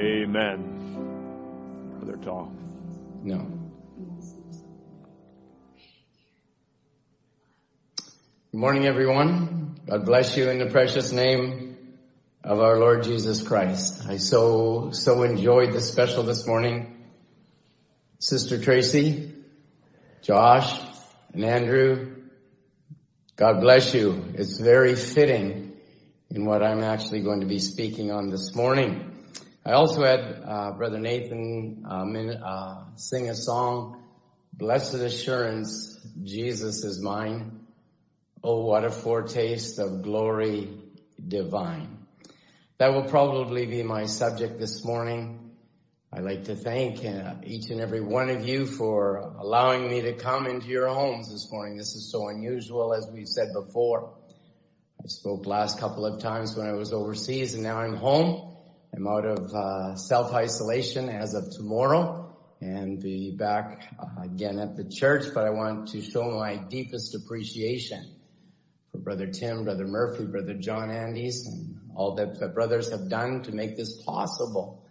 Amen. Brother Tall. No. Good morning, everyone. God bless you in the precious name of our Lord Jesus Christ. I so, so enjoyed the special this morning. Sister Tracy, Josh, and Andrew, God bless you. It's very fitting in what I'm actually going to be speaking on this morning. I also had uh, Brother Nathan uh, uh, sing a song, Blessed Assurance, Jesus is mine. Oh, what a foretaste of glory divine. That will probably be my subject this morning. I'd like to thank each and every one of you for allowing me to come into your homes this morning. This is so unusual, as we've said before. I spoke last couple of times when I was overseas and now I'm home. I'm out of uh, self-isolation as of tomorrow and be back uh, again at the church, but I want to show my deepest appreciation for Brother Tim, Brother Murphy, Brother John Andes, and all that the brothers have done to make this possible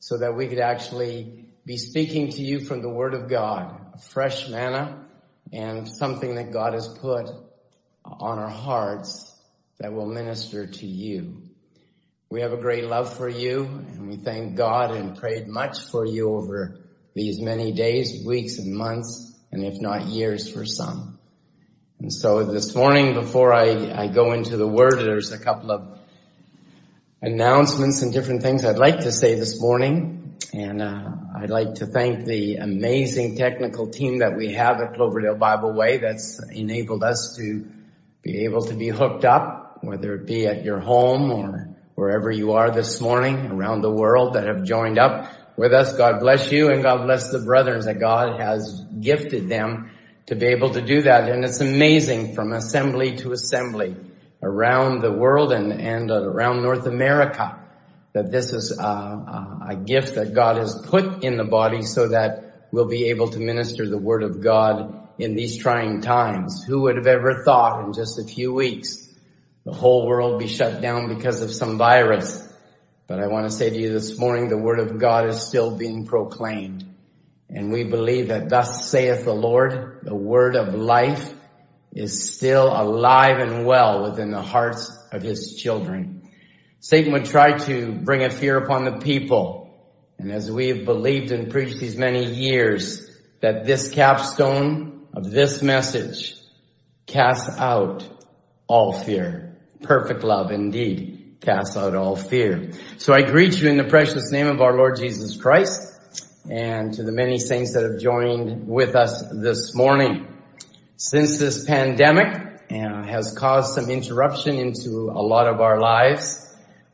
so that we could actually be speaking to you from the Word of God, a fresh manna and something that God has put on our hearts that will minister to you. We have a great love for you and we thank God and prayed much for you over these many days, weeks and months, and if not years for some. And so this morning, before I, I go into the word, there's a couple of announcements and different things I'd like to say this morning. And uh, I'd like to thank the amazing technical team that we have at Cloverdale Bible Way that's enabled us to be able to be hooked up, whether it be at your home or wherever you are this morning around the world that have joined up with us. God bless you and God bless the brothers that God has gifted them to be able to do that. And it's amazing from assembly to assembly around the world and, and around North America that this is a, a gift that God has put in the body so that we'll be able to minister the word of God in these trying times. Who would have ever thought in just a few weeks the whole world be shut down because of some virus? But I want to say to you this morning, the word of God is still being proclaimed. And we believe that thus saith the Lord, the word of life is still alive and well within the hearts of his children. Satan would try to bring a fear upon the people. And as we have believed and preached these many years, that this capstone of this message casts out all fear. Perfect love indeed casts out all fear. So I greet you in the precious name of our Lord Jesus Christ and to the many saints that have joined with us this morning. Since this pandemic uh, has caused some interruption into a lot of our lives,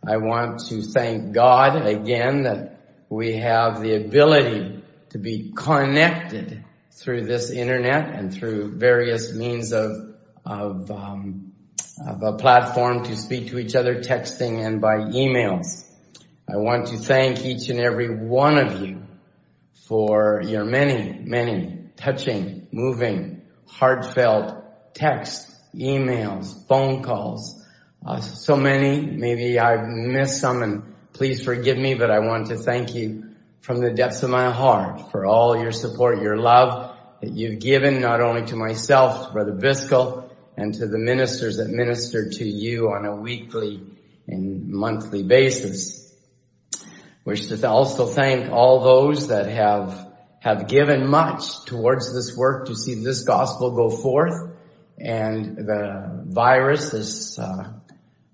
I want to thank God again that we have the ability to be connected through this internet and through various means of of, um, of a platform to speak to each other, texting and by emails. I want to thank each and every one of you for your many, many touching, moving, heartfelt texts, emails, phone calls, uh, so many. Maybe I've missed some and please forgive me, but I want to thank you from the depths of my heart for all your support, your love that you've given not only to myself, to Brother Biscoe, and to the ministers that minister to you on a weekly and monthly basis. Wish to also thank all those that have have given much towards this work to see this gospel go forth and the virus, this uh,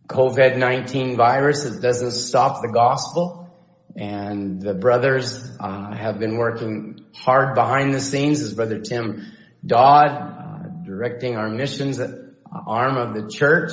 COVID-19 virus, it doesn't stop the gospel. And the brothers uh, have been working hard behind the scenes as Brother Tim Dodd, uh, directing our missions arm of the church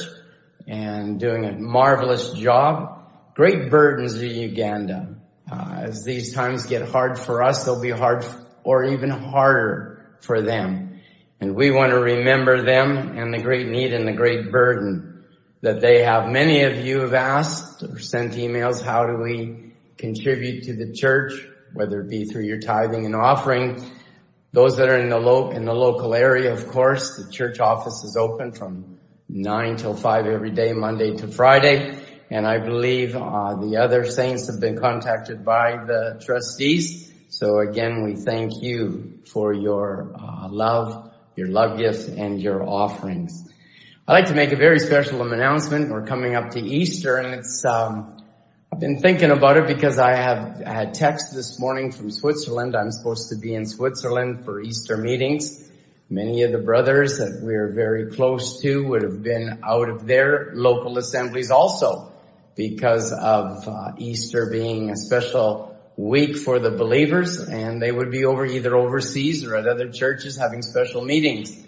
and doing a marvelous job great burdens in Uganda. Uh, as these times get hard for us, they'll be hard or even harder for them. And we want to remember them and the great need and the great burden that they have. Many of you have asked or sent emails, how do we contribute to the church, whether it be through your tithing and offering. Those that are in the, local area, of course, the church office is open from 9 till 5 every day, Monday to Friday. and I believe uh, the other saints have been contacted by the trustees. So again, we thank you for your uh, love, your love gifts, and your offerings. I'd like to make a very special announcement. We're coming up to Easter, and it's um, I've been thinking about it because I have had text this morning from Switzerland. I'm supposed to be in Switzerland for Easter meetings. Many of the brothers that we're very close to would have been out of their local assemblies also because of uh, Easter being a special week for the believers and they would be over either overseas or at other churches having special meetings.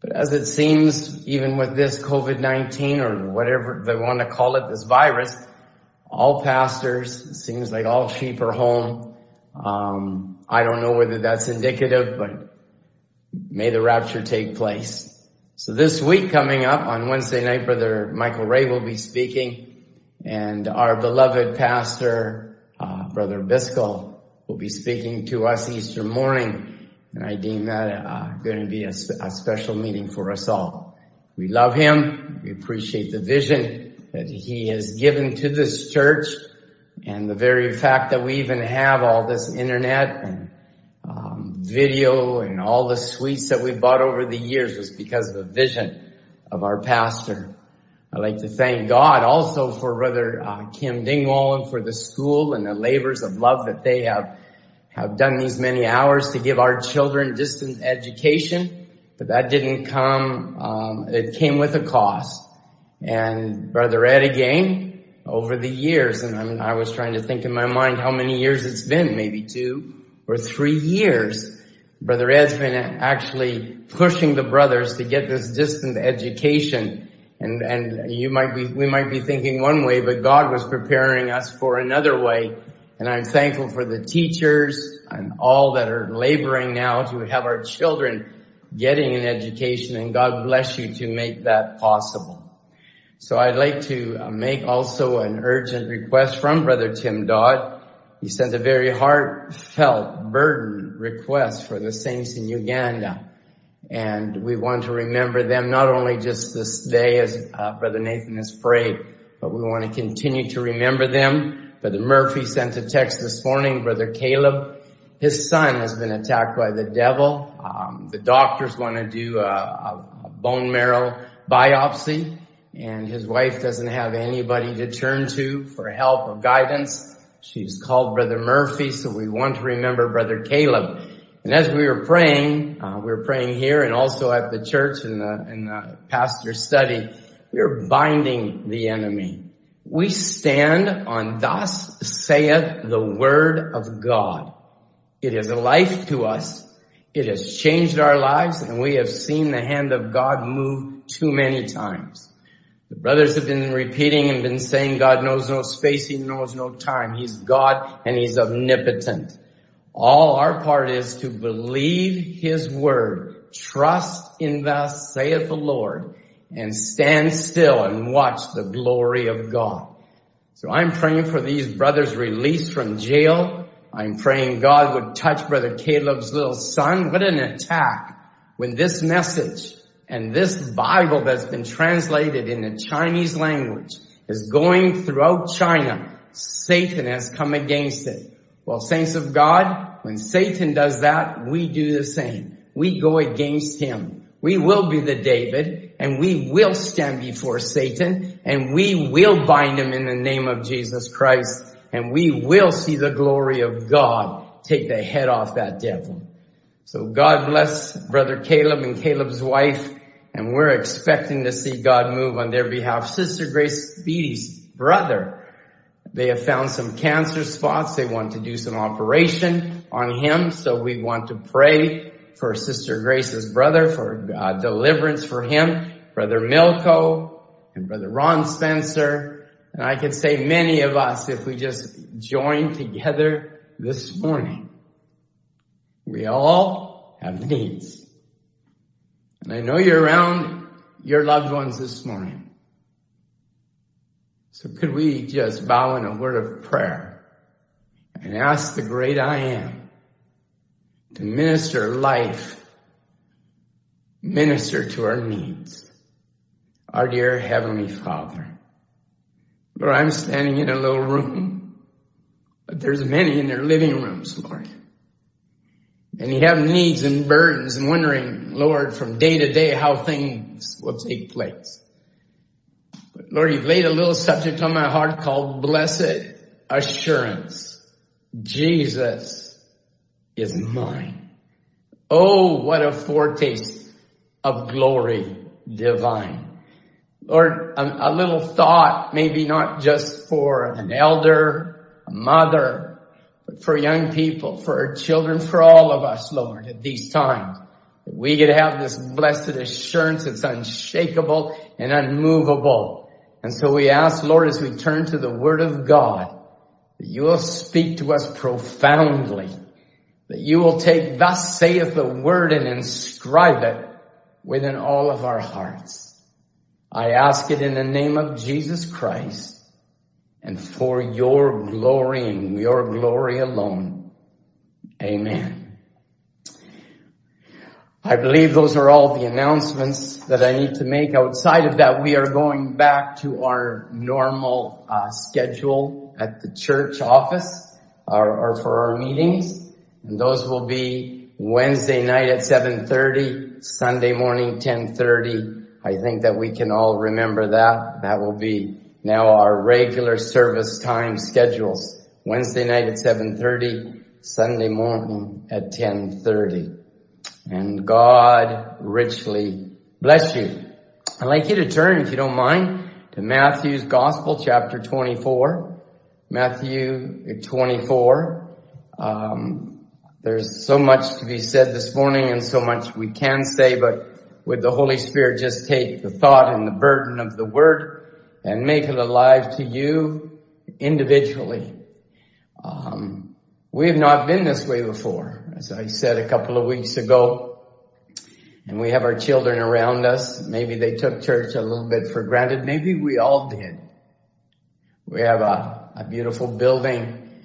But as it seems, even with this COVID-19 or whatever they want to call it, this virus, all pastors, it seems like all sheep are home. Um, I don't know whether that's indicative, but may the rapture take place. So this week coming up on Wednesday night, Brother Michael Ray will be speaking and our beloved pastor, uh, Brother Biscoe, will be speaking to us Easter morning. And I deem that uh, going to be a, a special meeting for us all. We love him. We appreciate the vision that he has given to this church and the very fact that we even have all this internet and um, video and all the suites that we bought over the years was because of the vision of our pastor. I'd like to thank God also for Brother uh, Kim Dingwall and for the school and the labors of love that they have have done these many hours to give our children distant education. But that didn't come. Um, it came with a cost. And Brother Ed again, over the years, and I, was trying to think in my mind how many years it's been, maybe two or three years. Brother Ed's been actually pushing the brothers to get this distant education and, and you might be, we might be thinking one way, but God was preparing us for another way. And I'm thankful for the teachers and all that are laboring now to have our children getting an education and God bless you to make that possible. So I'd like to uh, make also an urgent request from Brother Tim Dodd. He sent a very heartfelt burden request for the saints in Uganda. And we want to remember them not only just this day as uh, Brother Nathan has prayed, but we want to continue to remember them. Brother Murphy sent a text this morning, Brother Caleb. His son has been attacked by the devil. Um, the doctors want to do a, bone marrow biopsy and his wife doesn't have anybody to turn to for help or guidance. She's called Brother Murphy, so we want to remember Brother Caleb. And as we were praying, uh, we were praying here and also at the church in the, pastor's study, we are binding the enemy. We stand on thus saith the word of God. It is a life to us. It has changed our lives and we have seen the hand of God move too many times. The brothers have been repeating and been saying God knows no space, He knows no time. He's God and He's omnipotent. All our part is to believe His word, trust in thus saith the Lord, and stand still and watch the glory of God. So I'm praying for these brothers released from jail. I'm praying God would touch brother Caleb's little son. What an attack when this message and this Bible that's been translated in the Chinese language is going throughout China. Satan has come against it. Well, saints of God, when Satan does that, we do the same. We go against him. We will be the David and we will stand before Satan and we will bind him in the name of Jesus Christ and we will see the glory of God take the head off that devil. So God bless brother Caleb and Caleb's wife and we're expecting to see God move on their behalf. Sister Grace Beatty's brother they have found some cancer spots. They want to do some operation on him. So we want to pray for Sister Grace's brother for uh, deliverance for him, Brother Milko and Brother Ron Spencer. And I could say many of us if we just join together this morning. We all have needs. And I know you're around your loved ones this morning. So could we just bow in a word of prayer and ask the great I am to minister life, minister to our needs. Our dear Heavenly Father, Lord, I'm standing in a little room, but there's many in their living rooms, Lord. And you have needs and burdens and wondering, Lord, from day to day how things will take place. But Lord, you've laid a little subject on my heart called blessed assurance. Jesus is mine. Oh, what a foretaste of glory divine. Lord, a, a little thought, maybe not just for an elder, a mother, for young people, for children, for all of us, Lord, at these times. We could have this blessed assurance that's unshakable and unmovable. And so we ask, Lord, as we turn to the Word of God, that you will speak to us profoundly, that you will take thus saith the Word and inscribe it within all of our hearts. I ask it in the name of Jesus Christ and for your glory and your glory alone. Amen. I believe those are all the announcements that I need to make. Outside of that, we are going back to our normal uh, schedule at the church office or, or for our meetings. And those will be Wednesday night at 7.30, Sunday morning 10.30, I think that we can all remember that. That will be now our regular service time schedules. Wednesday night at 7.30, Sunday morning at 10.30. And God richly bless you. I'd like you to turn, if you don't mind, to Matthew's Gospel, chapter 24. Matthew 24. Um, there's so much to be said this morning and so much we can say, but would the Holy Spirit just take the thought and the burden of the word and make it alive to you individually. Um, we have not been this way before, as I said a couple of weeks ago. And we have our children around us. Maybe they took church a little bit for granted. Maybe we all did. We have a, a beautiful building,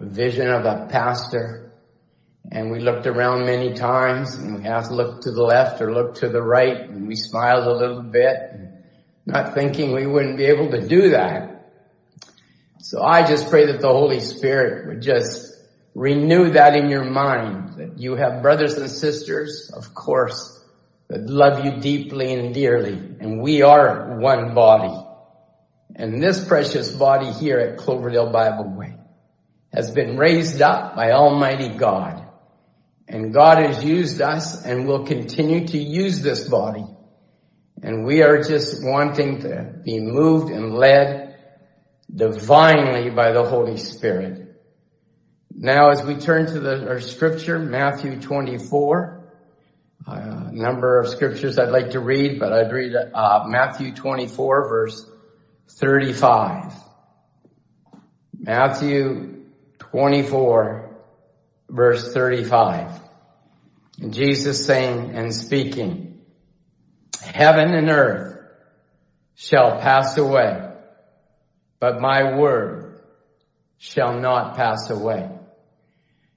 a vision of a pastor, and we looked around many times and we have to look to the left or look to the right and we smiled a little bit, not thinking we wouldn't be able to do that. So I just pray that the Holy Spirit would just renew that in your mind, that you have brothers and sisters, of course, that love you deeply and dearly. And we are one body. And this precious body here at Cloverdale Bible Way has been raised up by Almighty God and God has used us and will continue to use this body. And we are just wanting to be moved and led divinely by the Holy Spirit. Now as we turn to our scripture, Matthew 24, a uh, number of scriptures I'd like to read, but I'd read uh, Matthew 24 verse 35. Matthew 24 verse 35. Jesus saying and speaking, heaven and earth shall pass away, but my word shall not pass away.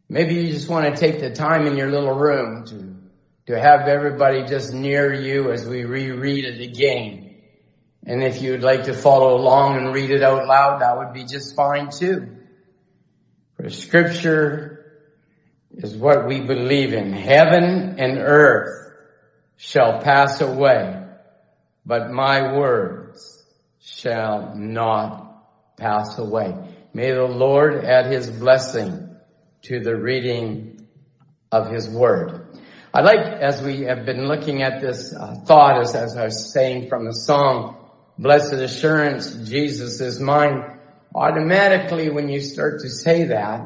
Maybe you just want to take the time in your little room to, to have everybody just near you as we reread it again. And if you'd like to follow along and read it out loud, that would be just fine too. For scripture is what we believe in. Heaven and earth shall pass away, but my words shall not pass away. May the Lord add his blessing to the reading of his word. I'd like, as we have been looking at this uh, thought, as, as I was saying from the song, Blessed Assurance, Jesus is mine, automatically when you start to say that,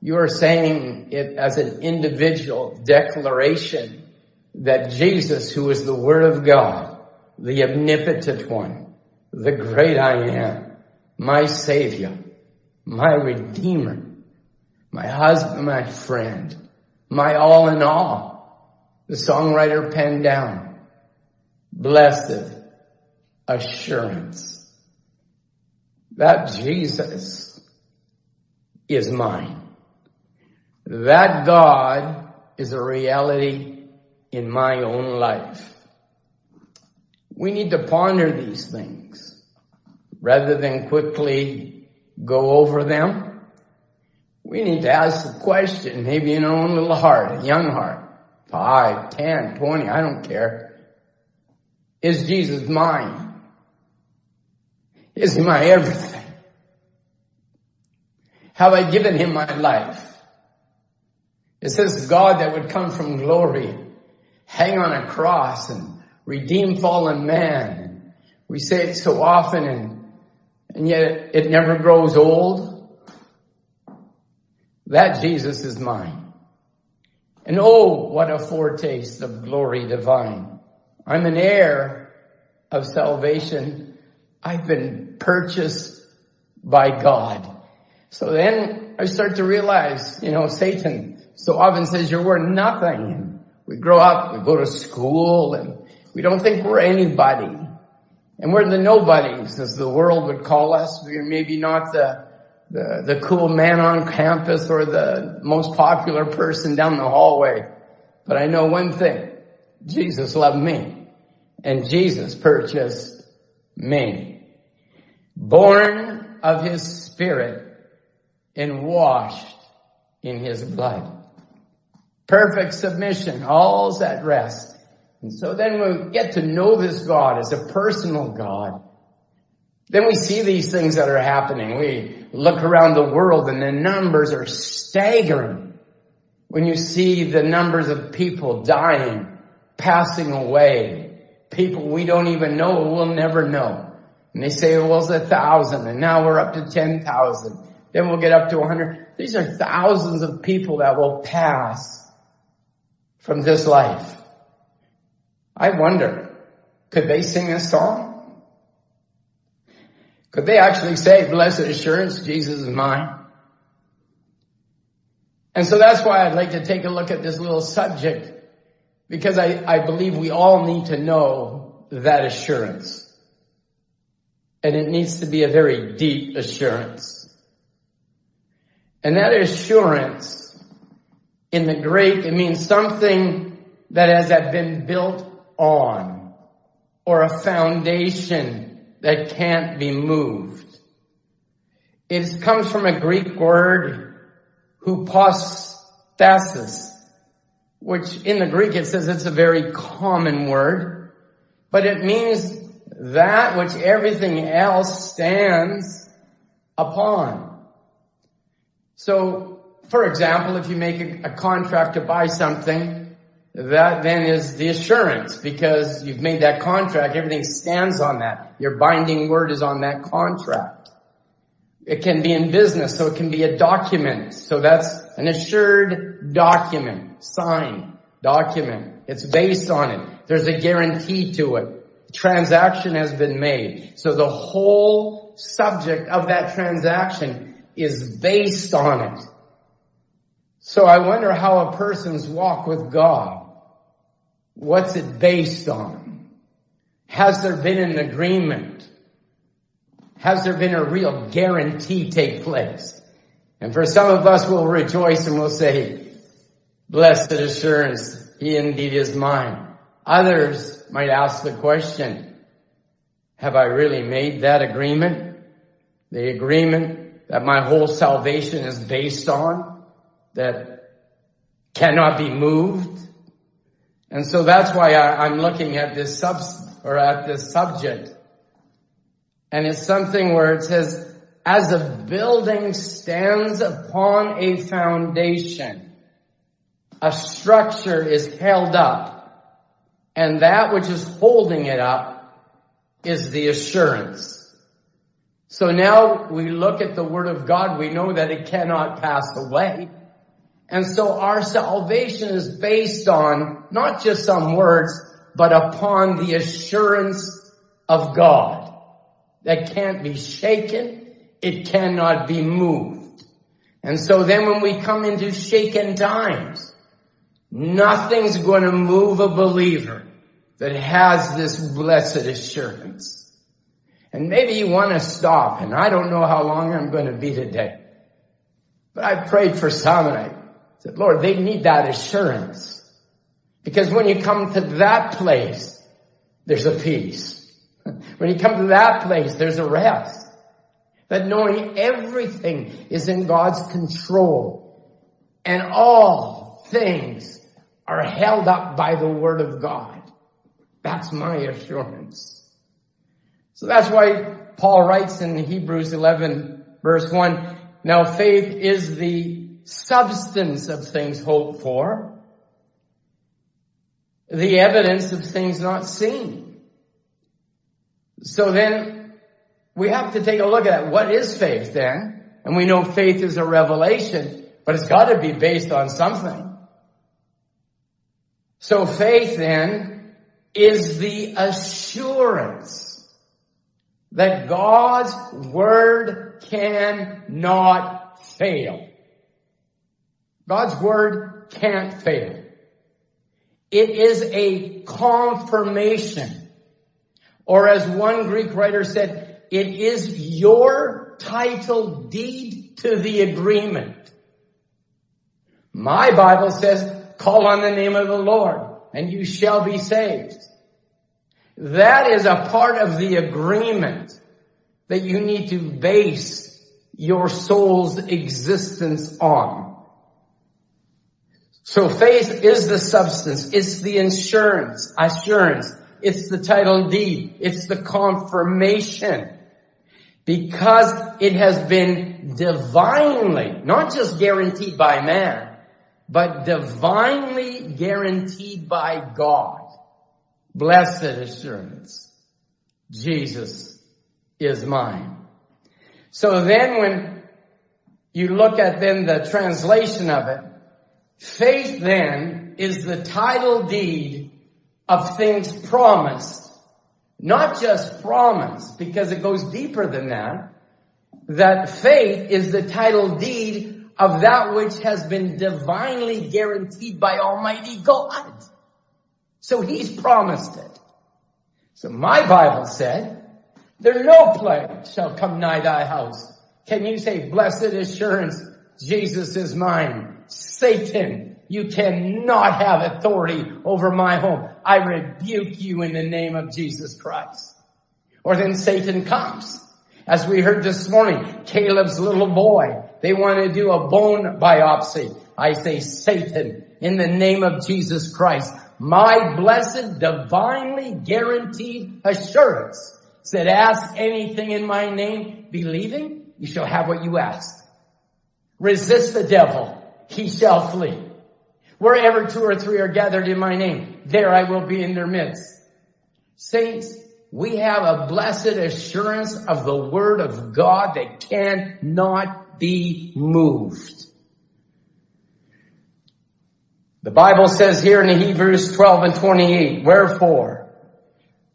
you are saying it as an individual declaration that Jesus, who is the Word of God, the omnipotent one, the great I am, my Savior, my Redeemer, my husband, my friend, my all in all, the songwriter penned down, blessed assurance that Jesus is mine. That God is a reality in my own life. We need to ponder these things. rather than quickly go over them, we need to ask the question, maybe in our own little heart, a young heart, five, ten, twenty, I don't care. Is Jesus mine? Is he my everything? Have I given him my life? It says God that would come from glory, hang on a cross and redeem fallen man. We say it so often and, and yet it never grows old. That Jesus is mine. And oh, what a foretaste of glory divine. I'm an heir of salvation. I've been purchased by God. So then I start to realize, you know, Satan so often says you're worth nothing. We grow up, we go to school, and we don't think we're anybody. And we're the nobodies, as the world would call us. We're maybe not the, cool man on campus or the most popular person down the hallway. But I know one thing. Jesus loved me. And Jesus purchased me. Born of his spirit and washed in his blood. Perfect submission, all's at rest. And so then we get to know this God as a personal God. Then we see these things that are happening. We look around the world and the numbers are staggering. When you see the numbers of people dying, passing away, people we don't even know, we'll never know. And they say, well, it's a thousand and now we're up to 10,000. Then we'll get up to 100. These are thousands of people that will pass from this life. I wonder, could they sing a song? Could they actually say, blessed assurance, Jesus is mine? And so that's why I'd like to take a look at this little subject because I, I believe we all need to know that assurance. And it needs to be a very deep assurance. And that assurance in the Greek, it means something that has been built on or a foundation that can't be moved. It comes from a Greek word, hypostasis, which in the Greek it says it's a very common word, but it means that which everything else stands upon. So for example, if you make a, contract to buy something, that then is the assurance because you've made that contract. Everything stands on that. Your binding word is on that contract. It can be in business, so it can be a document. So that's an assured document, signed document. It's based on it. There's a guarantee to it. transaction has been made. So the whole subject of that transaction is based on it. So I wonder how a person's walk with God, what's it based on? Has there been an agreement? Has there been a real guarantee take place? And for some of us, we'll rejoice and we'll say, blessed assurance, he indeed is mine. Others might ask the question, have I really made that agreement? The agreement that my whole salvation is based on? That cannot be moved. And so that's why I, am looking at this sub, or at this subject. And it's something where it says, as a building stands upon a foundation, a structure is held up, and that which is holding it up is the assurance. So now we look at the Word of God, we know that it cannot pass away. And so our salvation is based on not just some words, but upon the assurance of God that can't be shaken. It cannot be moved. And so then when we come into shaken times, nothing's going to move a believer that has this blessed assurance. And maybe you want to stop, and I don't know how long I'm going to be today. But I prayed for some and I said, Lord, they need that assurance. Because when you come to that place, there's a peace. when you come to that place, there's a rest. That knowing everything is in God's control and all things are held up by the word of God. That's my assurance. So that's why Paul writes in Hebrews 11 verse 1, now faith is the substance of things hoped for, the evidence of things not seen. So then we have to take a look at what is faith then? And we know faith is a revelation, but it's got to be based on something. So faith then is the assurance that God's word cannot fail. God's word can't fail. It is a confirmation. Or as one Greek writer said, it is your title deed to the agreement. My Bible says, call on the name of the Lord and you shall be saved. That is a part of the agreement that you need to base your soul's existence on. So faith is the substance. It's the insurance, assurance. It's the title deed. It's the confirmation. Because it has been divinely, not just guaranteed by man, but divinely guaranteed by God. Blessed assurance. Jesus is mine. So then when you look at then the translation of it, faith then is the title deed of things promised. Not just promised, because it goes deeper than that. That faith is the title deed of that which has been divinely guaranteed by Almighty God. So He's promised it. So my Bible said, there no plague shall come nigh thy house. Can you say, blessed assurance, Jesus is mine. Satan, you cannot have authority over my home. I rebuke you in the name of Jesus Christ. Or then Satan comes. As we heard this morning, Caleb's little boy, they want to do a bone biopsy. I say, Satan, in the name of Jesus Christ, my blessed, divinely guaranteed assurance said, ask anything in my name, believing, you shall have what you ask. Resist the devil, he shall flee. Wherever two or three are gathered in my name, there I will be in their midst. Saints, we have a blessed assurance of the word of God that cannot be moved. The Bible says here in Hebrews 12 and 28, wherefore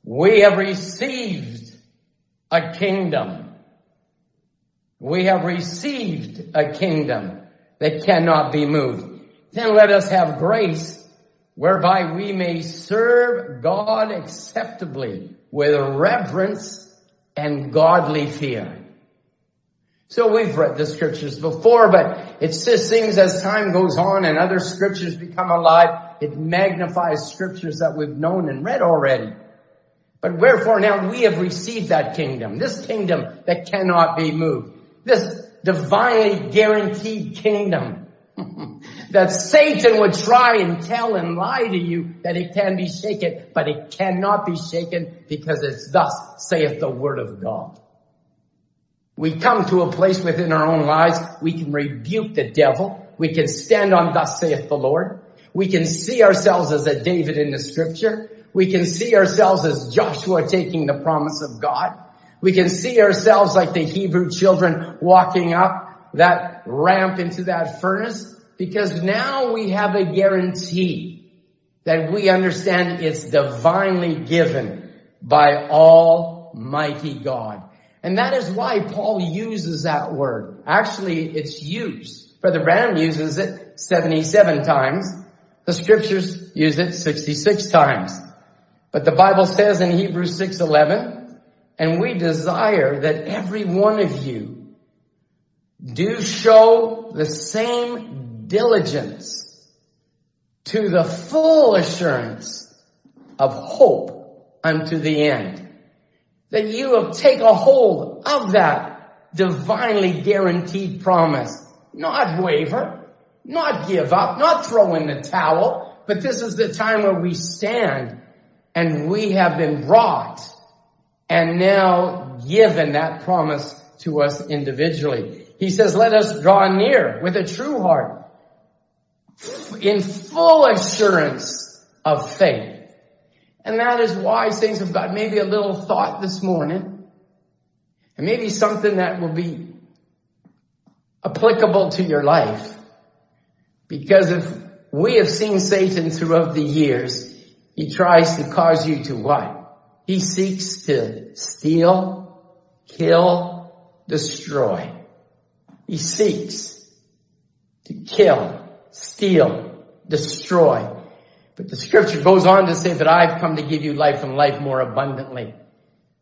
we have received a kingdom. We have received a kingdom that cannot be moved. Then let us have grace whereby we may serve God acceptably with reverence and godly fear. So we've read the scriptures before, but it just seems as time goes on and other scriptures become alive, it magnifies scriptures that we've known and read already. But wherefore now we have received that kingdom, this kingdom that cannot be moved, this divinely guaranteed kingdom that Satan would try and tell and lie to you that it can be shaken, but it cannot be shaken because it's thus saith the word of God. We come to a place within our own lives, we can rebuke the devil. We can stand on thus saith the Lord. We can see ourselves as a David in the scripture. We can see ourselves as Joshua taking the promise of God. We can see ourselves like the Hebrew children walking up that ramp into that furnace because now we have a guarantee that we understand it's divinely given by Almighty God. And that is why Paul uses that word. Actually, it's used. Brother Branham uses it 77 times. The scriptures use it 66 times. But the Bible says in Hebrews 6:11, and we desire that every one of you do show the same diligence to the full assurance of hope unto the end that you will take a hold of that divinely guaranteed promise. Not waver, not give up, not throw in the towel, but this is the time where we stand and we have been brought and now given that promise to us individually. He says, let us draw near with a true heart in full assurance of faith. And that is why things have got maybe a little thought this morning and maybe something that will be applicable to your life. Because if we have seen Satan throughout the years, he tries to cause you to what? He seeks to steal, kill, destroy. He seeks to kill, steal, destroy. But the scripture goes on to say that I've come to give you life and life more abundantly.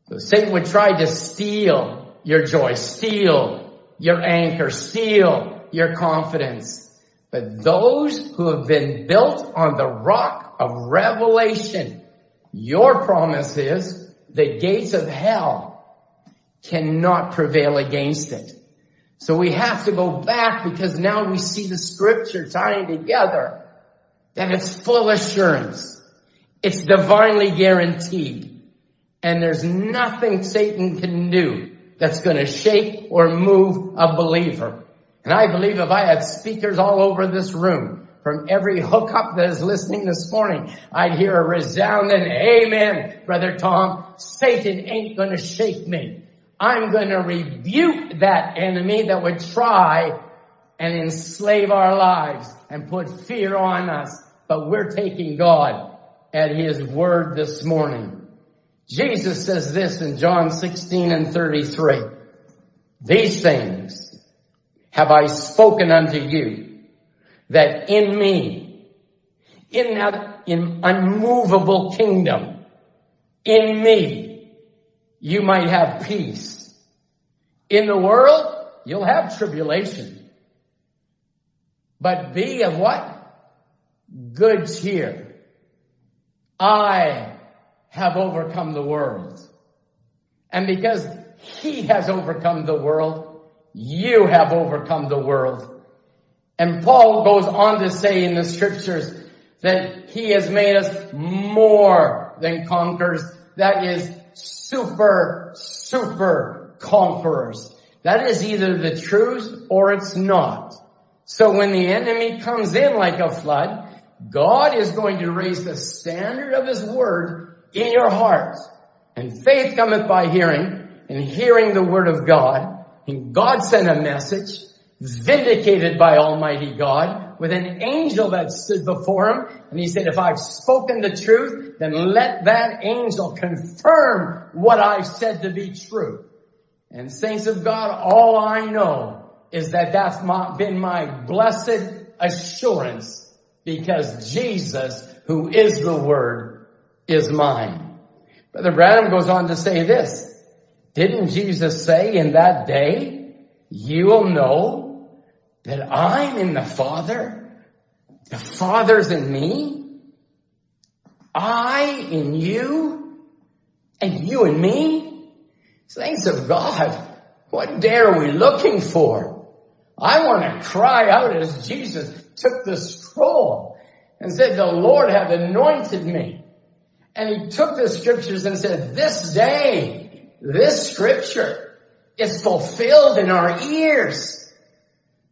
So Satan would try to steal your joy, steal your anchor, steal your confidence. But those who have been built on the rock of revelation, your promise is the gates of hell cannot prevail against it. So we have to go back because now we see the scripture tying together that it's full assurance. It's divinely guaranteed. And there's nothing Satan can do that's going to shake or move a believer. And I believe if I had speakers all over this room from every hookup that is listening this morning, I'd hear a resounding amen, brother Tom. Satan ain't gonna shake me. I'm gonna rebuke that enemy that would try and enslave our lives and put fear on us. But we're taking God at his word this morning. Jesus says this in John 16 and 33. These things have I spoken unto you that in me, in that unmovable kingdom, in me, you might have peace. In the world, you'll have tribulation. But be of what? Good cheer. I have overcome the world. And because he has overcome the world, you have overcome the world. And Paul goes on to say in the scriptures that he has made us more than conquerors. That is super, super conquerors. That is either the truth or it's not. So when the enemy comes in like a flood, God is going to raise the standard of his word in your heart. And faith cometh by hearing, and hearing the word of God. And God sent a message, vindicated by Almighty God with an angel that stood before him. And he said, if I've spoken the truth, then let that angel confirm what I've said to be true. And saints of God, all I know is that that's been my blessed assurance because Jesus, who is the word, is mine. Brother Branham goes on to say this. Didn't Jesus say in that day, you will know that I'm in the Father, the Father's in me, I in you, and you in me? Saints of God, what day are we looking for? I want to cry out as Jesus took the scroll and said, the Lord hath anointed me. And he took the scriptures and said, this day, this scripture is fulfilled in our ears.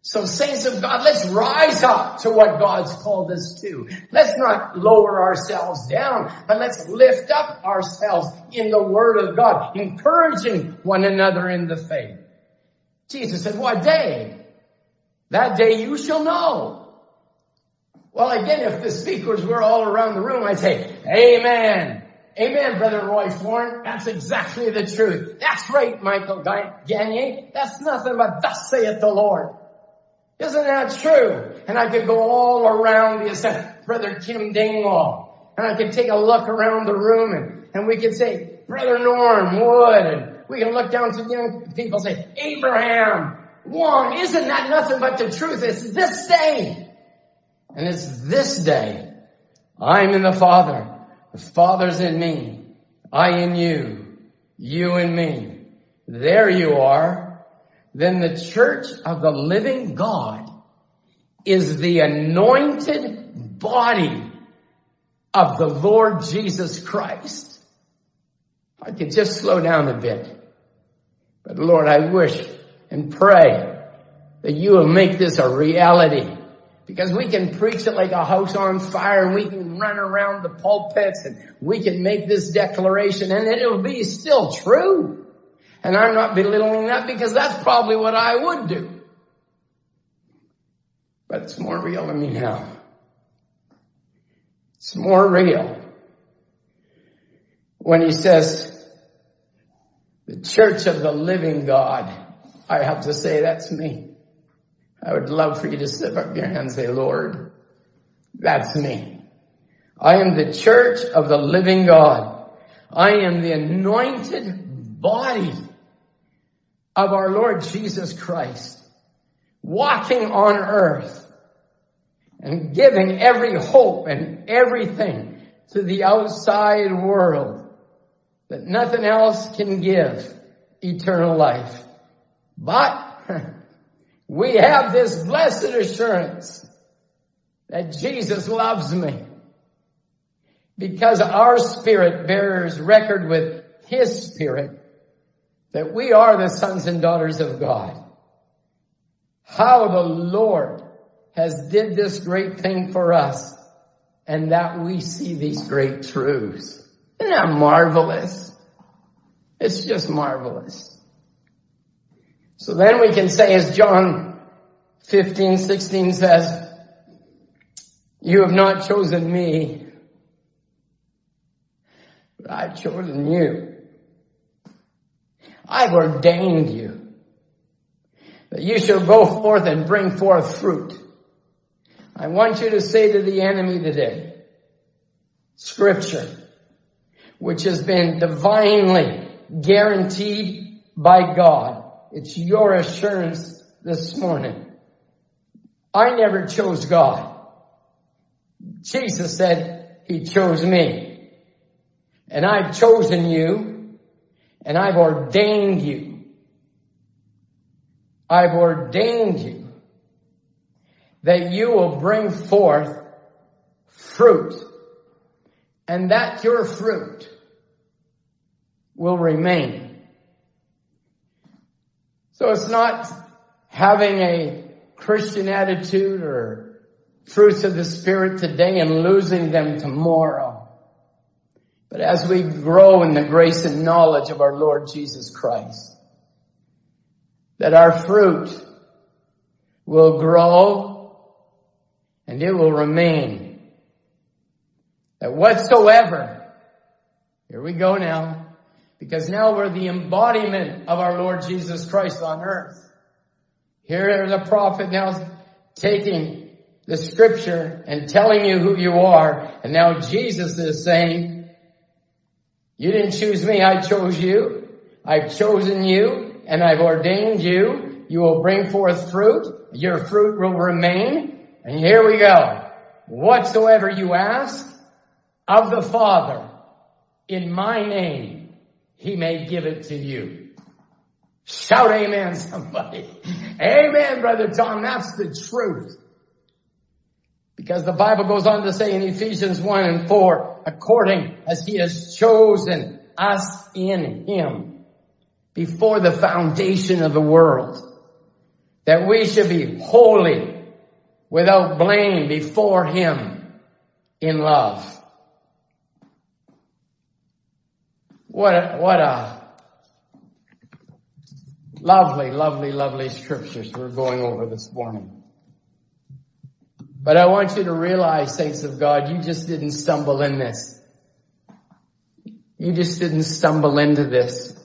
So saints of God, let's rise up to what God's called us to. Let's not lower ourselves down, but let's lift up ourselves in the Word of God, encouraging one another in the faith. Jesus said, what day? That day you shall know. Well again, if the speakers were all around the room, I'd say, Amen. Amen, Brother Roy Warren. That's exactly the truth. That's right, Michael Gagne. That's nothing but thus saith the Lord. Isn't that true? And I could go all around the assembly, Brother Kim Dingwall. And I could take a look around the room and, and we could say, Brother Norm Wood. And we can look down to young people and say, Abraham Wong. Isn't that nothing but the truth? It's this day. And it's this day. I'm in the Father. The Father's in me. I in you. You in me. There you are. Then the church of the living God is the anointed body of the Lord Jesus Christ. I could just slow down a bit. But Lord, I wish and pray that you will make this a reality. Because we can preach it like a house on fire and we can run around the pulpits and we can make this declaration and it'll be still true. And I'm not belittling that because that's probably what I would do. But it's more real to me now. It's more real. When he says, the church of the living God, I have to say that's me. I would love for you to slip up your hand and say, Lord, that's me. I am the church of the living God. I am the anointed body of our Lord Jesus Christ, walking on earth and giving every hope and everything to the outside world that nothing else can give eternal life. But we have this blessed assurance that Jesus loves me because our spirit bears record with his spirit that we are the sons and daughters of God. How the Lord has did this great thing for us and that we see these great truths. Isn't that marvelous? It's just marvelous. So then we can say as John 15, 16 says, you have not chosen me, but I've chosen you. I've ordained you that you shall go forth and bring forth fruit. I want you to say to the enemy today, scripture, which has been divinely guaranteed by God. It's your assurance this morning. I never chose God. Jesus said he chose me. And I've chosen you and I've ordained you. I've ordained you that you will bring forth fruit and that your fruit will remain. So it's not having a Christian attitude or fruits of the Spirit today and losing them tomorrow. But as we grow in the grace and knowledge of our Lord Jesus Christ, that our fruit will grow and it will remain. That whatsoever, here we go now, because now we're the embodiment of our Lord Jesus Christ on earth. Here the prophet now taking the scripture and telling you who you are. And now Jesus is saying, you didn't choose me, I chose you. I've chosen you and I've ordained you. You will bring forth fruit. Your fruit will remain. And here we go. Whatsoever you ask of the Father in my name, he may give it to you. Shout amen somebody. amen, brother Tom. That's the truth. Because the Bible goes on to say in Ephesians 1 and 4, according as he has chosen us in him before the foundation of the world, that we should be holy without blame before him in love. What a, what a Lovely, lovely, lovely scriptures we're going over this morning. But I want you to realize, saints of God, you just didn't stumble in this. You just didn't stumble into this.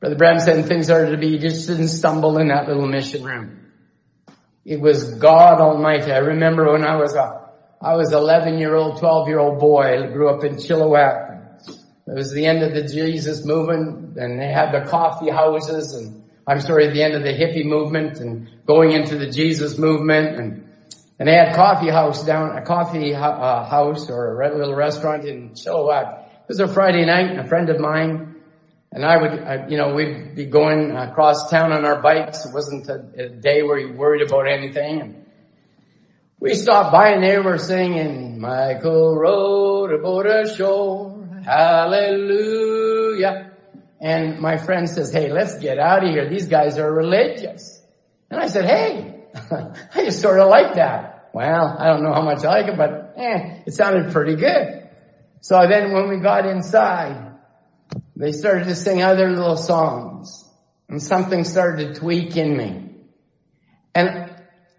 Brother Branham said things are to be, you just didn't stumble in that little mission room. It was God Almighty. I remember when I was a, I was 11 year old, 12 year old boy. I grew up in Chilliwack. It was the end of the Jesus movement and they had the coffee houses and I'm sorry, the end of the hippie movement and going into the Jesus movement and and they had a coffee house down, a coffee uh, house or a little restaurant in Chilliwack. It was a Friday night and a friend of mine And I would, you know, we'd be going across town on our bikes. It wasn't a, day where you worried about anything. We stopped by and they were singing, Michael rode aboard a shore, hallelujah. And my friend says, hey, let's get out of here. These guys are religious. And I said, hey, I just sort of like that. Well, I don't know how much I like it, but eh, it sounded pretty good. So then when we got inside, they started to sing other little songs and something started to tweak in me. And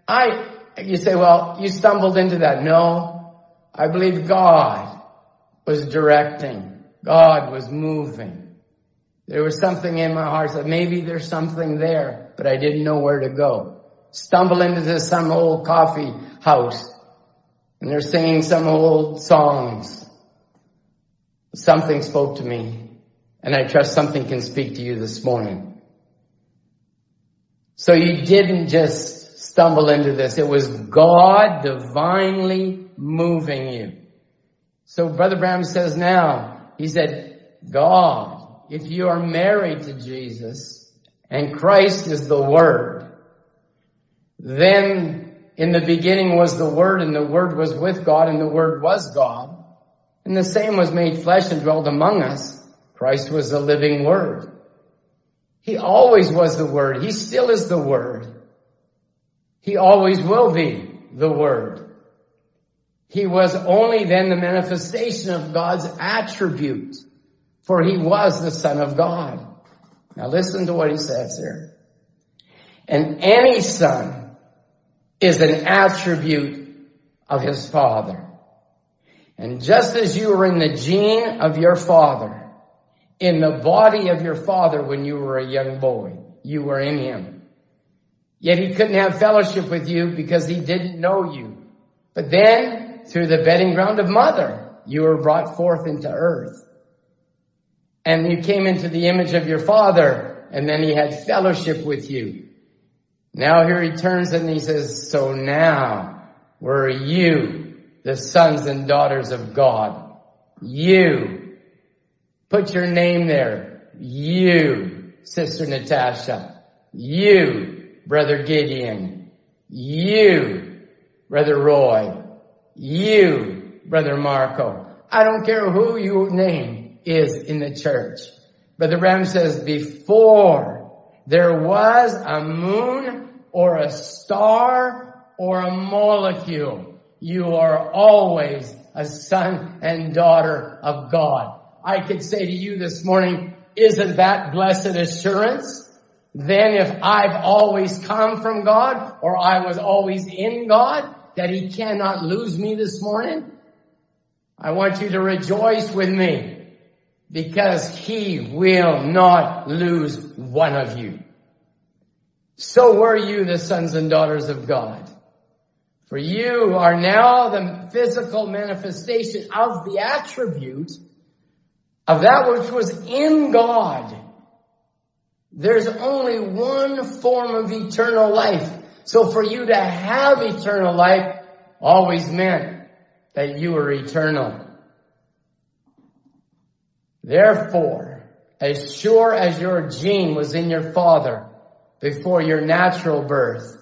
I, you say, well, you stumbled into that. No, I believe God was directing. God was moving. There was something in my heart that maybe there's something there, but I didn't know where to go. Stumble into this, some old coffee house and they're singing some old songs. Something spoke to me and I trust something can speak to you this morning. So you didn't just stumble into this. It was God divinely moving you. So Brother Branham says now, he said, God if you are married to Jesus and Christ is the Word, then in the beginning was the Word and the Word was with God and the Word was God. And the same was made flesh and dwelled among us. Christ was the living Word. He always was the Word. He still is the Word. He always will be the Word. He was only then the manifestation of God's attribute, for he was the son of God. Now listen to what he says here. And any son is an attribute of his father. And just as you were in the gene of your father, in the body of your father when you were a young boy, you were in him. Yet he couldn't have fellowship with you because he didn't know you. But then, through the bedding ground of mother, you were brought forth into earth and you came into the image of your father and then he had fellowship with you. Now here he turns and he says, so now were you the sons and daughters of God. You. Put your name there. You, Sister Natasha. You, Brother Gideon. You, Brother Roy. You, Brother Marco. I don't care who your name is in the church. Brother Ram says before there was a moon or a star or a molecule, you are always a son and daughter of God. I could say to you this morning, isn't that blessed assurance? Then if I've always come from God or I was always in God, that he cannot lose me this morning, I want you to rejoice with me because he will not lose one of you. So were you the sons and daughters of God. For you are now the physical manifestation of the attribute of that which was in God. There's only one form of eternal life. So for you to have eternal life always meant that you were eternal. Therefore, as sure as your gene was in your father before your natural birth,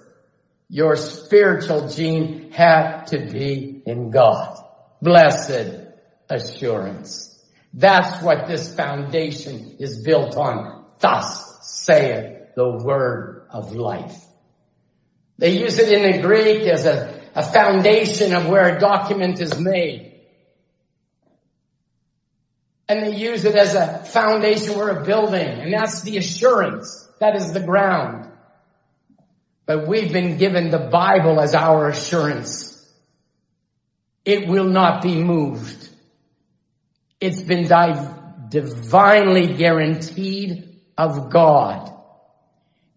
your spiritual gene had to be in God. Blessed assurance. That's what this foundation is built on. Thus saith the word of life. They use it in the Greek as a, a foundation of where a document is made and they use it as a foundation for a building. And that's the assurance. That is the ground. But we've been given the Bible as our assurance. It will not be moved. It's been divinely guaranteed of God.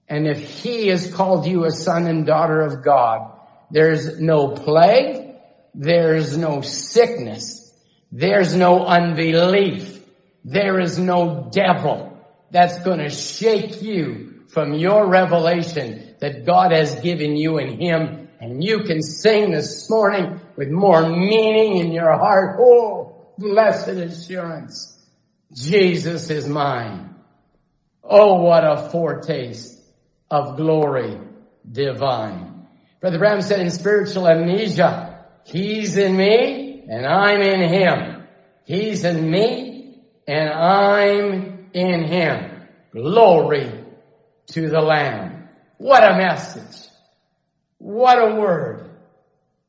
And if He has called you a son and daughter of God, there's no plague, there's no sickness, there's no unbelief. There is no devil that's going to shake you from your revelation that God has given you in Him. And you can sing this morning with more meaning in your heart. Oh, blessed assurance. Jesus is mine. Oh, what a foretaste of glory divine. Brother Branham said in spiritual amnesia, He's in me and I'm in Him. He's in me and I'm in Him. Glory to the Lamb. What a message. What a word.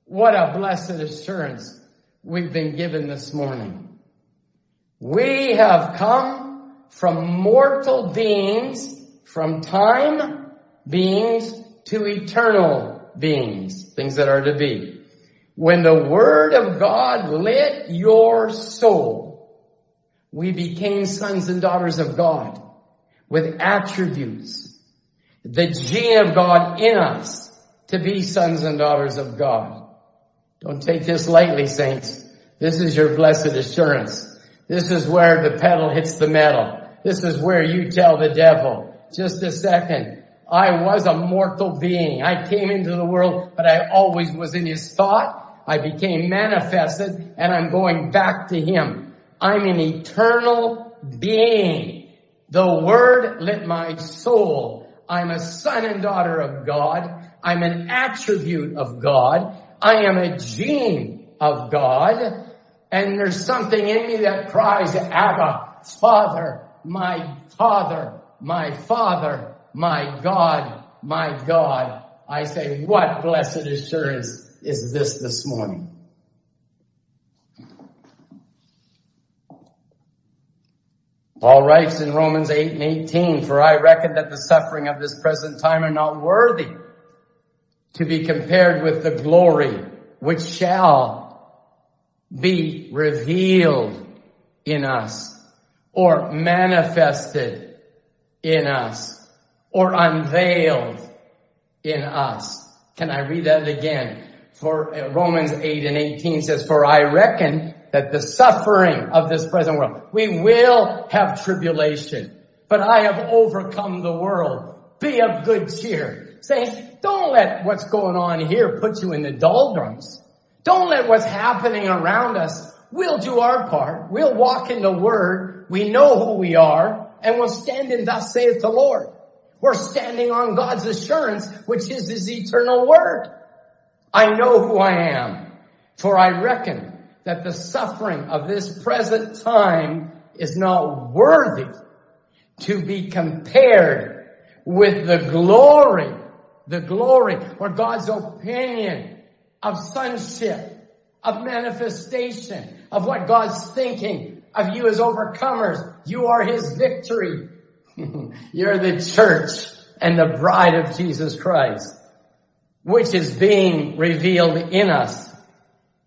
What a blessed assurance we've been given this morning. We have come from mortal beings, from time beings to eternal beings, things that are to be. When the Word of God lit your soul, we became sons and daughters of God with attributes, the gene of God in us to be sons and daughters of God. Don't take this lightly, saints. This is your blessed assurance. This is where the pedal hits the metal. This is where you tell the devil, just a second, I was a mortal being. I came into the world, but I always was in his thought. I became manifested and I'm going back to him. I'm an eternal being. The word lit my soul. I'm a son and daughter of God. I'm an attribute of God. I am a gene of God. And there's something in me that cries, Abba, Father, my Father, my Father, my God, my God. I say, what blessed assurance is this this morning? Paul writes in Romans 8 and 18, for I reckon that the suffering of this present time are not worthy to be compared with the glory which shall be revealed in us or manifested in us or unveiled in us. Can I read that again? For uh, Romans 8 and 18 says, for I reckon that the suffering of this present world, we will have tribulation, but I have overcome the world. Be of good cheer. Say, don't let what's going on here put you in the doldrums. Don't let what's happening around us. We'll do our part. We'll walk in the word. We know who we are and we'll stand in thus saith the Lord. We're standing on God's assurance, which is His eternal word. I know who I am, for I reckon that the suffering of this present time is not worthy to be compared with the glory, the glory or God's opinion of sonship, of manifestation, of what God's thinking of you as overcomers. You are His victory. You're the church and the bride of Jesus Christ, which is being revealed in us.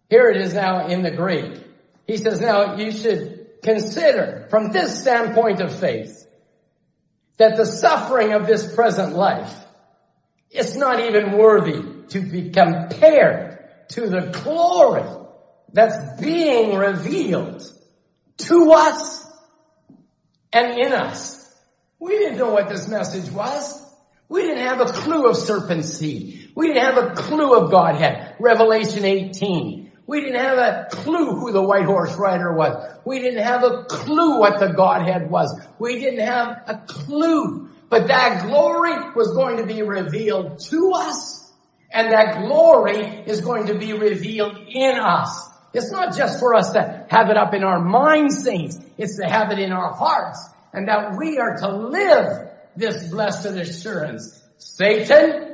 Here it is now in the Greek. He says, now you should consider from this standpoint of faith that the suffering of this present life is not even worthy to be compared to the glory that's being revealed to us and in us. We didn't know what this message was. We didn't have a clue of serpent seed. We didn't have a clue of Godhead. Revelation 18. We didn't have a clue who the white horse rider was. We didn't have a clue what the Godhead was. We didn't have a clue. But that glory was going to be revealed to us. And that glory is going to be revealed in us. It's not just for us to have it up in our minds, saints. It's to have it in our hearts and that we are to live this blessed assurance. Satan,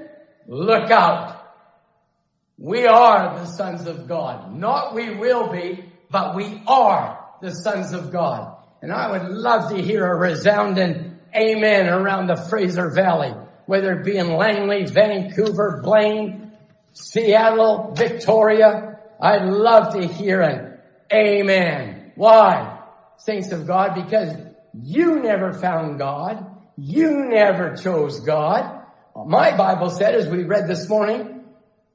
look out. We are the sons of God. Not we will be, but we are the sons of God. And I would love to hear a resounding amen around the Fraser Valley, whether it be in Langley, Vancouver, Blaine, Seattle, Victoria. I'd love to hear an amen. Why? Saints of God, because you never found God. You never chose God. My Bible said, as we read this morning,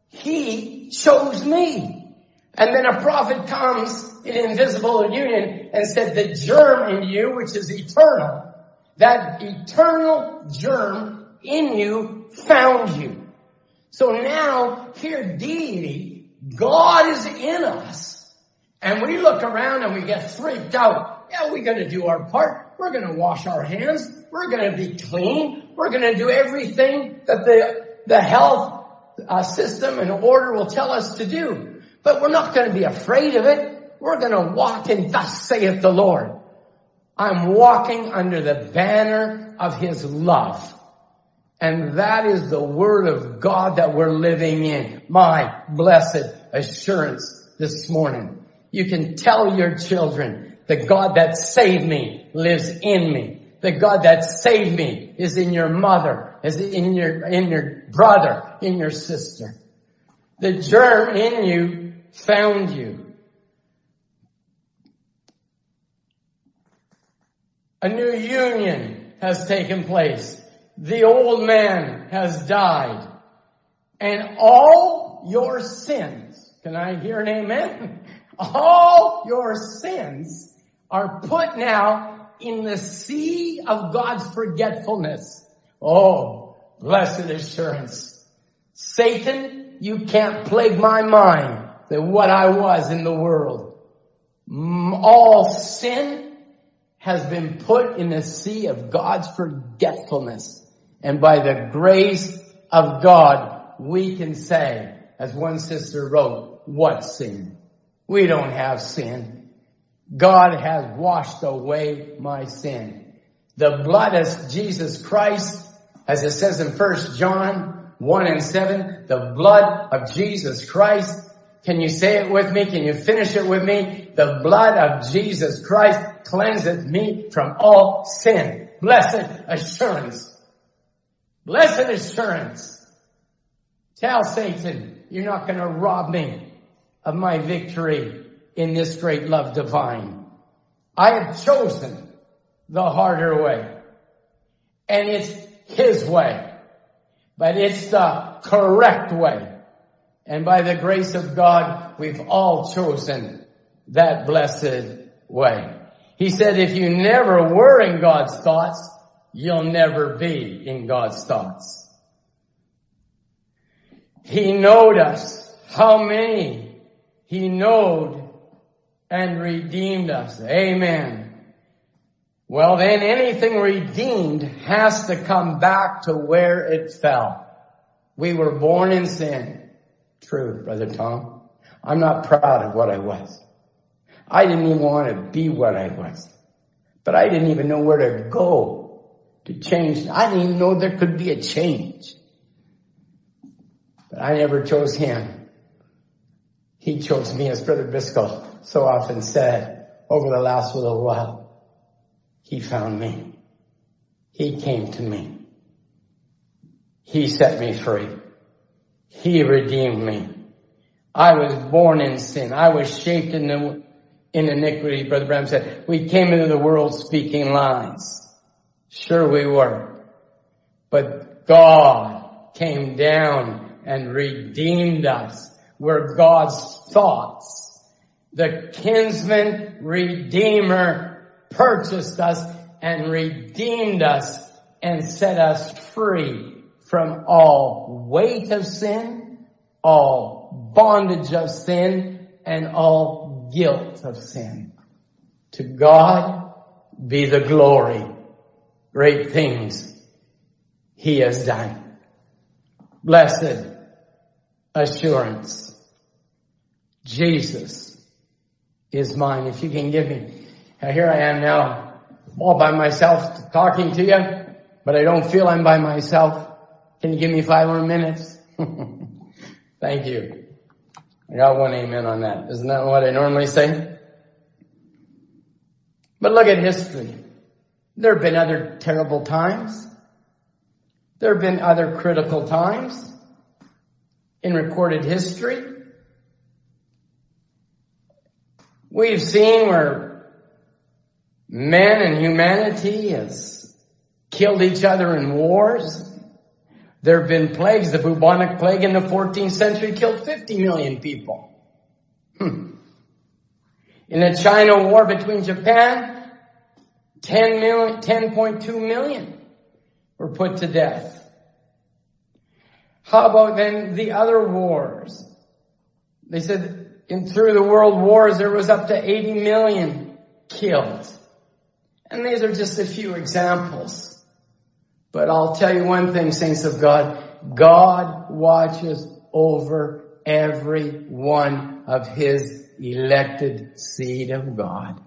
He chose me. And then a prophet comes in invisible union and said, the germ in you, which is eternal, that eternal germ in you found you. So now, here deity, God is in us. And we look around and we get freaked out. Yeah, we're going to do our part. We're going to wash our hands. We're going to be clean. We're going to do everything that the, the health uh, system and order will tell us to do. But we're not going to be afraid of it. We're going to walk in thus saith the Lord. I'm walking under the banner of His love. And that is the Word of God that we're living in. My blessed assurance this morning. You can tell your children the God that saved me lives in me. The God that saved me is in your mother, is in your, in your brother, in your sister. The germ in you found you. A new union has taken place. The old man has died. And all your sins, can I hear an amen? All your sins are put now in the sea of God's forgetfulness. Oh, blessed assurance. Satan, you can't plague my mind that what I was in the world. Mm, all sin has been put in the sea of God's forgetfulness. And by the grace of God, we can say, as one sister wrote, what sin? We don't have sin. God has washed away my sin. The blood of Jesus Christ, as it says in 1 John 1 and 7, the blood of Jesus Christ. Can you say it with me? Can you finish it with me? The blood of Jesus Christ cleanseth me from all sin. Blessed assurance. Blessed assurance. Tell Satan, you're not going to rob me of my victory in this great love divine. I have chosen the harder way. And it's His way. But it's the correct way. And by the grace of God, we've all chosen that blessed way. He said, if you never were in God's thoughts, you'll never be in God's thoughts. He knowed us. How many? He knowed and redeemed us. Amen. Well then anything redeemed has to come back to where it fell. We were born in sin. True, Brother Tom. I'm not proud of what I was. I didn't even want to be what I was. But I didn't even know where to go to change. I didn't even know there could be a change. But I never chose him. He chose me as Brother Biscoe so often said over the last little while. He found me. He came to me. He set me free. He redeemed me. I was born in sin. I was shaped in the, in iniquity, Brother Branham said. We came into the world speaking lies. Sure we were. But God came down and redeemed us. We're God's thoughts. The kinsman redeemer purchased us and redeemed us and set us free from all weight of sin, all bondage of sin, and all guilt of sin. To God be the glory. Great things he has done. Blessed assurance. Jesus is mine. If you can give me, here I am now all by myself talking to you, but I don't feel I'm by myself. Can you give me five more minutes? Thank you. I got one amen on that. Isn't that what I normally say? But look at history. There have been other terrible times. There have been other critical times in recorded history. We've seen where men and humanity has killed each other in wars. There have been plagues. The bubonic plague in the 14th century killed 50 million people. Hmm. In the China war between Japan, 10 million, 10.2 million were put to death. How about then the other wars? They said in through the world wars there was up to 80 million killed. And these are just a few examples. But I'll tell you one thing, saints of God. God watches over every one of his elected seed of God.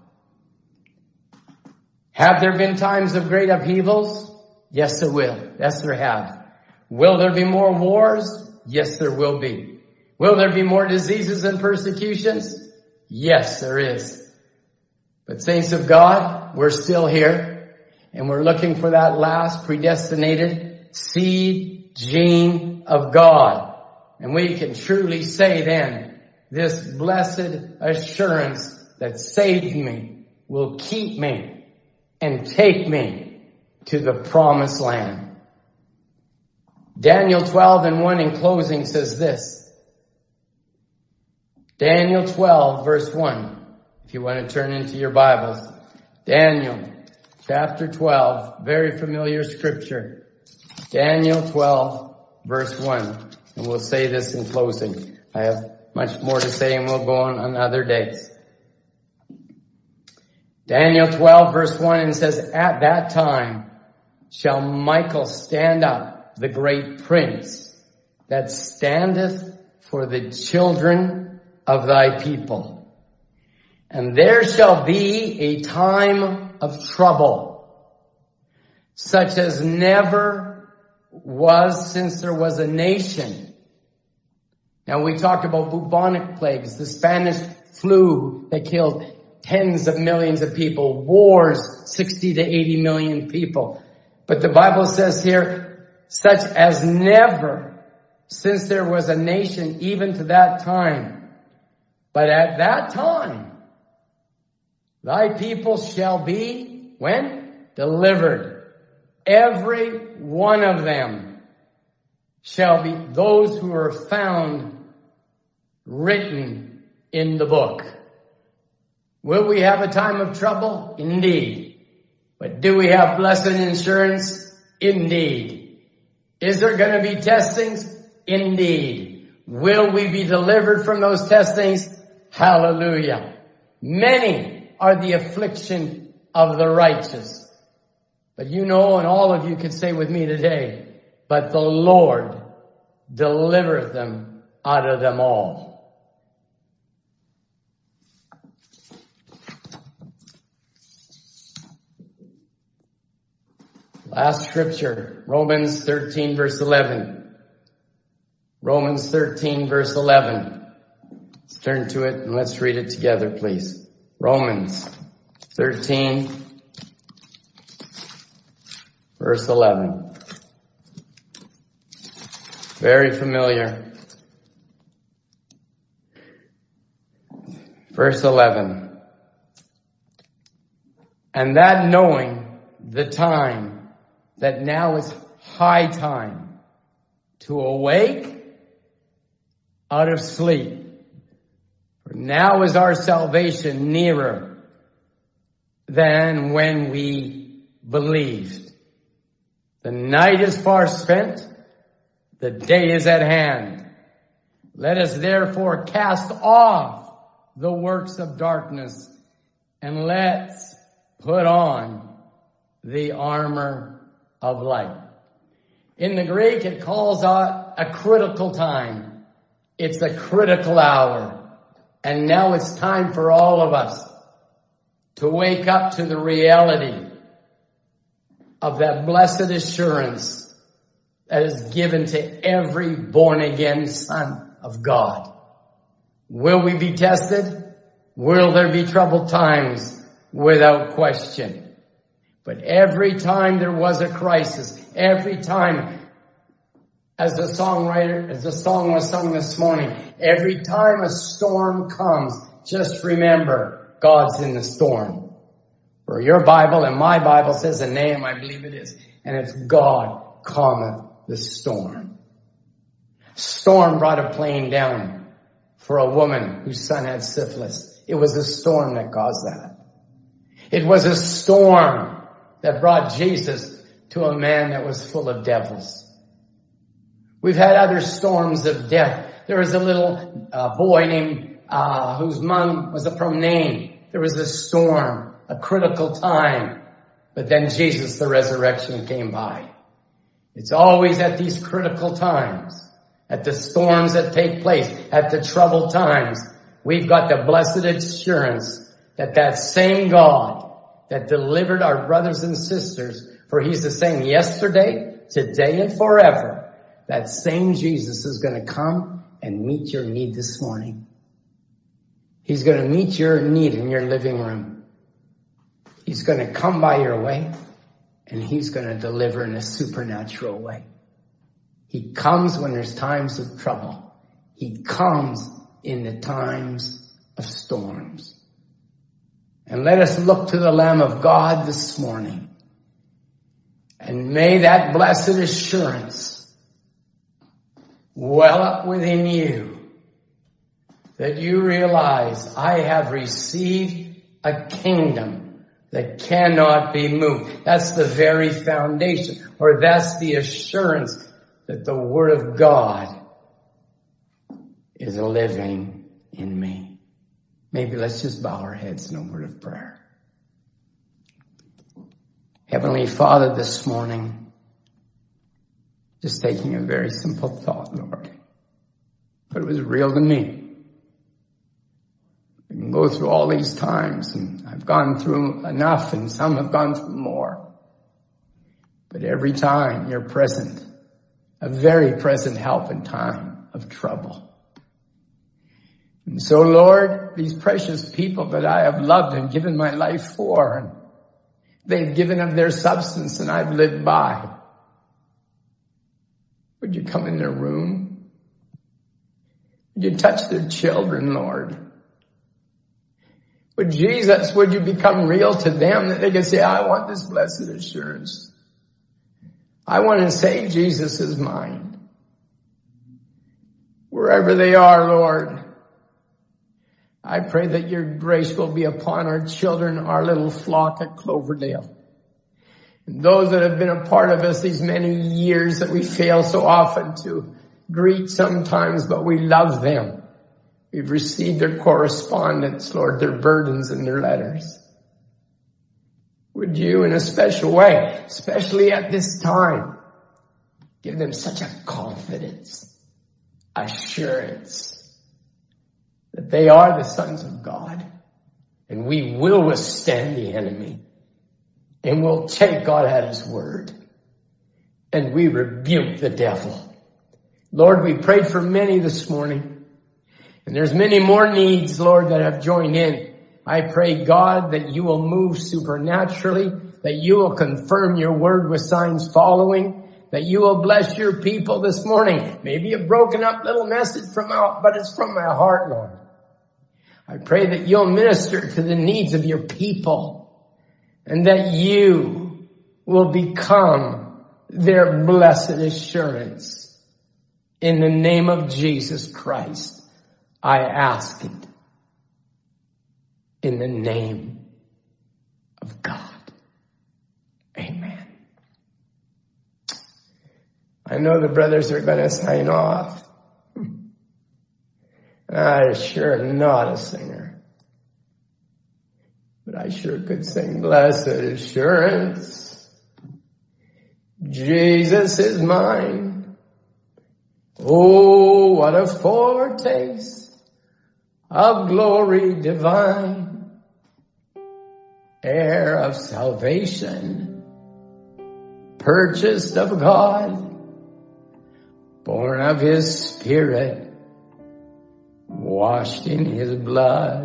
Have there been times of great upheavals? Yes, there will. Yes, there have. Will there be more wars? Yes, there will be. Will there be more diseases and persecutions? Yes, there is. But saints of God, we're still here and we're looking for that last predestinated seed gene of God. And we can truly say then, this blessed assurance that saved me will keep me and take me to the promised land. Daniel 12 and 1 in closing says this. Daniel 12 verse 1. If you want to turn into your Bibles. Daniel chapter 12, very familiar scripture. Daniel 12 verse 1. And we'll say this in closing. I have much more to say and we'll go on on other days. Daniel 12 verse 1 and says, At that time shall Michael stand up, the great prince that standeth for the children of thy people. And there shall be a time of trouble, such as never was since there was a nation. Now we talked about bubonic plagues, the Spanish flu that killed tens of millions of people, wars, 60 to 80 million people. But the Bible says here, such as never since there was a nation even to that time. But at that time, thy people shall be, when? Delivered. Every one of them shall be those who are found written in the book. Will we have a time of trouble? Indeed. But do we have blessed insurance? Indeed. Is there going to be testings? Indeed. Will we be delivered from those testings? Hallelujah. Many are the affliction of the righteous. But you know, and all of you can say with me today, but the Lord delivereth them out of them all. Last scripture, Romans 13 verse 11. Romans 13 verse 11. Turn to it and let's read it together, please. Romans 13 verse 11. Very familiar. Verse 11. And that knowing the time that now is high time to awake out of sleep. Now is our salvation nearer than when we believed. The night is far spent. The day is at hand. Let us therefore cast off the works of darkness and let's put on the armor of light. In the Greek, it calls out a critical time. It's a critical hour. And now it's time for all of us to wake up to the reality of that blessed assurance that is given to every born again son of God. Will we be tested? Will there be troubled times? Without question. But every time there was a crisis, every time, as the songwriter, as the song was sung this morning, every time a storm comes, just remember, God's in the storm. For your Bible and my Bible says a name, I believe it is, and it's God calmeth the storm. Storm brought a plane down for a woman whose son had syphilis. It was a storm that caused that. It was a storm that brought Jesus to a man that was full of devils. We've had other storms of death. There was a little uh, boy named uh, whose mom was from Nain. There was a storm, a critical time But then Jesus, the resurrection came by. It's always at these critical times, at the storms that take place, at the troubled times, we've got the blessed assurance that that same God that delivered our brothers and sisters, for he's the same yesterday, today, and forever, that same Jesus is going to come and meet your need this morning. He's going to meet your need in your living room. He's going to come by your way and he's going to deliver in a supernatural way. He comes when there's times of trouble. He comes in the times of storms. And let us look to the Lamb of God this morning. And may that blessed assurance well up within you that you realize I have received a kingdom that cannot be moved. That's the very foundation, or that's the assurance that the Word of God is living in me. Maybe let's just bow our heads in a word of prayer. Heavenly Father, this morning, just taking a very simple thought, Lord, but it was real to me. I can go through all these times and I've gone through enough and some have gone through more. But every time you're present, a very present help in time of trouble. And so Lord, these precious people that I have loved and given my life for, they've given of their substance and I've lived by. Would you come in their room? Would you touch their children, Lord? Would Jesus, would you become real to them that they could say, I want this blessed assurance. I want to say Jesus is mine. Wherever they are, Lord, I pray that your grace will be upon our children, our little flock at Cloverdale. Those that have been a part of us these many years that we fail so often to greet sometimes, but we love them. We've received their correspondence, Lord, their burdens and their letters. Would you in a special way, especially at this time, give them such a confidence, assurance, that they are the sons of God and we will withstand the enemy and we'll take God at his word and we rebuke the devil. Lord, we prayed for many this morning and there's many more needs, Lord, that have joined in. I pray God that you will move supernaturally, that you will confirm your word with signs following, that you will bless your people this morning. Maybe a broken up little message from out, but it's from my heart, Lord. I pray that you'll minister to the needs of your people and that you will become their blessed assurance. In the name of Jesus Christ, I ask it. In the name of God. Amen. I know the brothers are going to sign off. I sure am not a singer. I sure could sing blessed assurance. Jesus is mine. Oh, what a foretaste of glory divine, heir of salvation, purchased of God, born of his spirit, washed in his blood.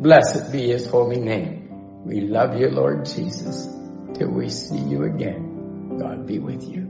Blessed be his holy name. We love you, Lord Jesus, till we see you again. God be with you.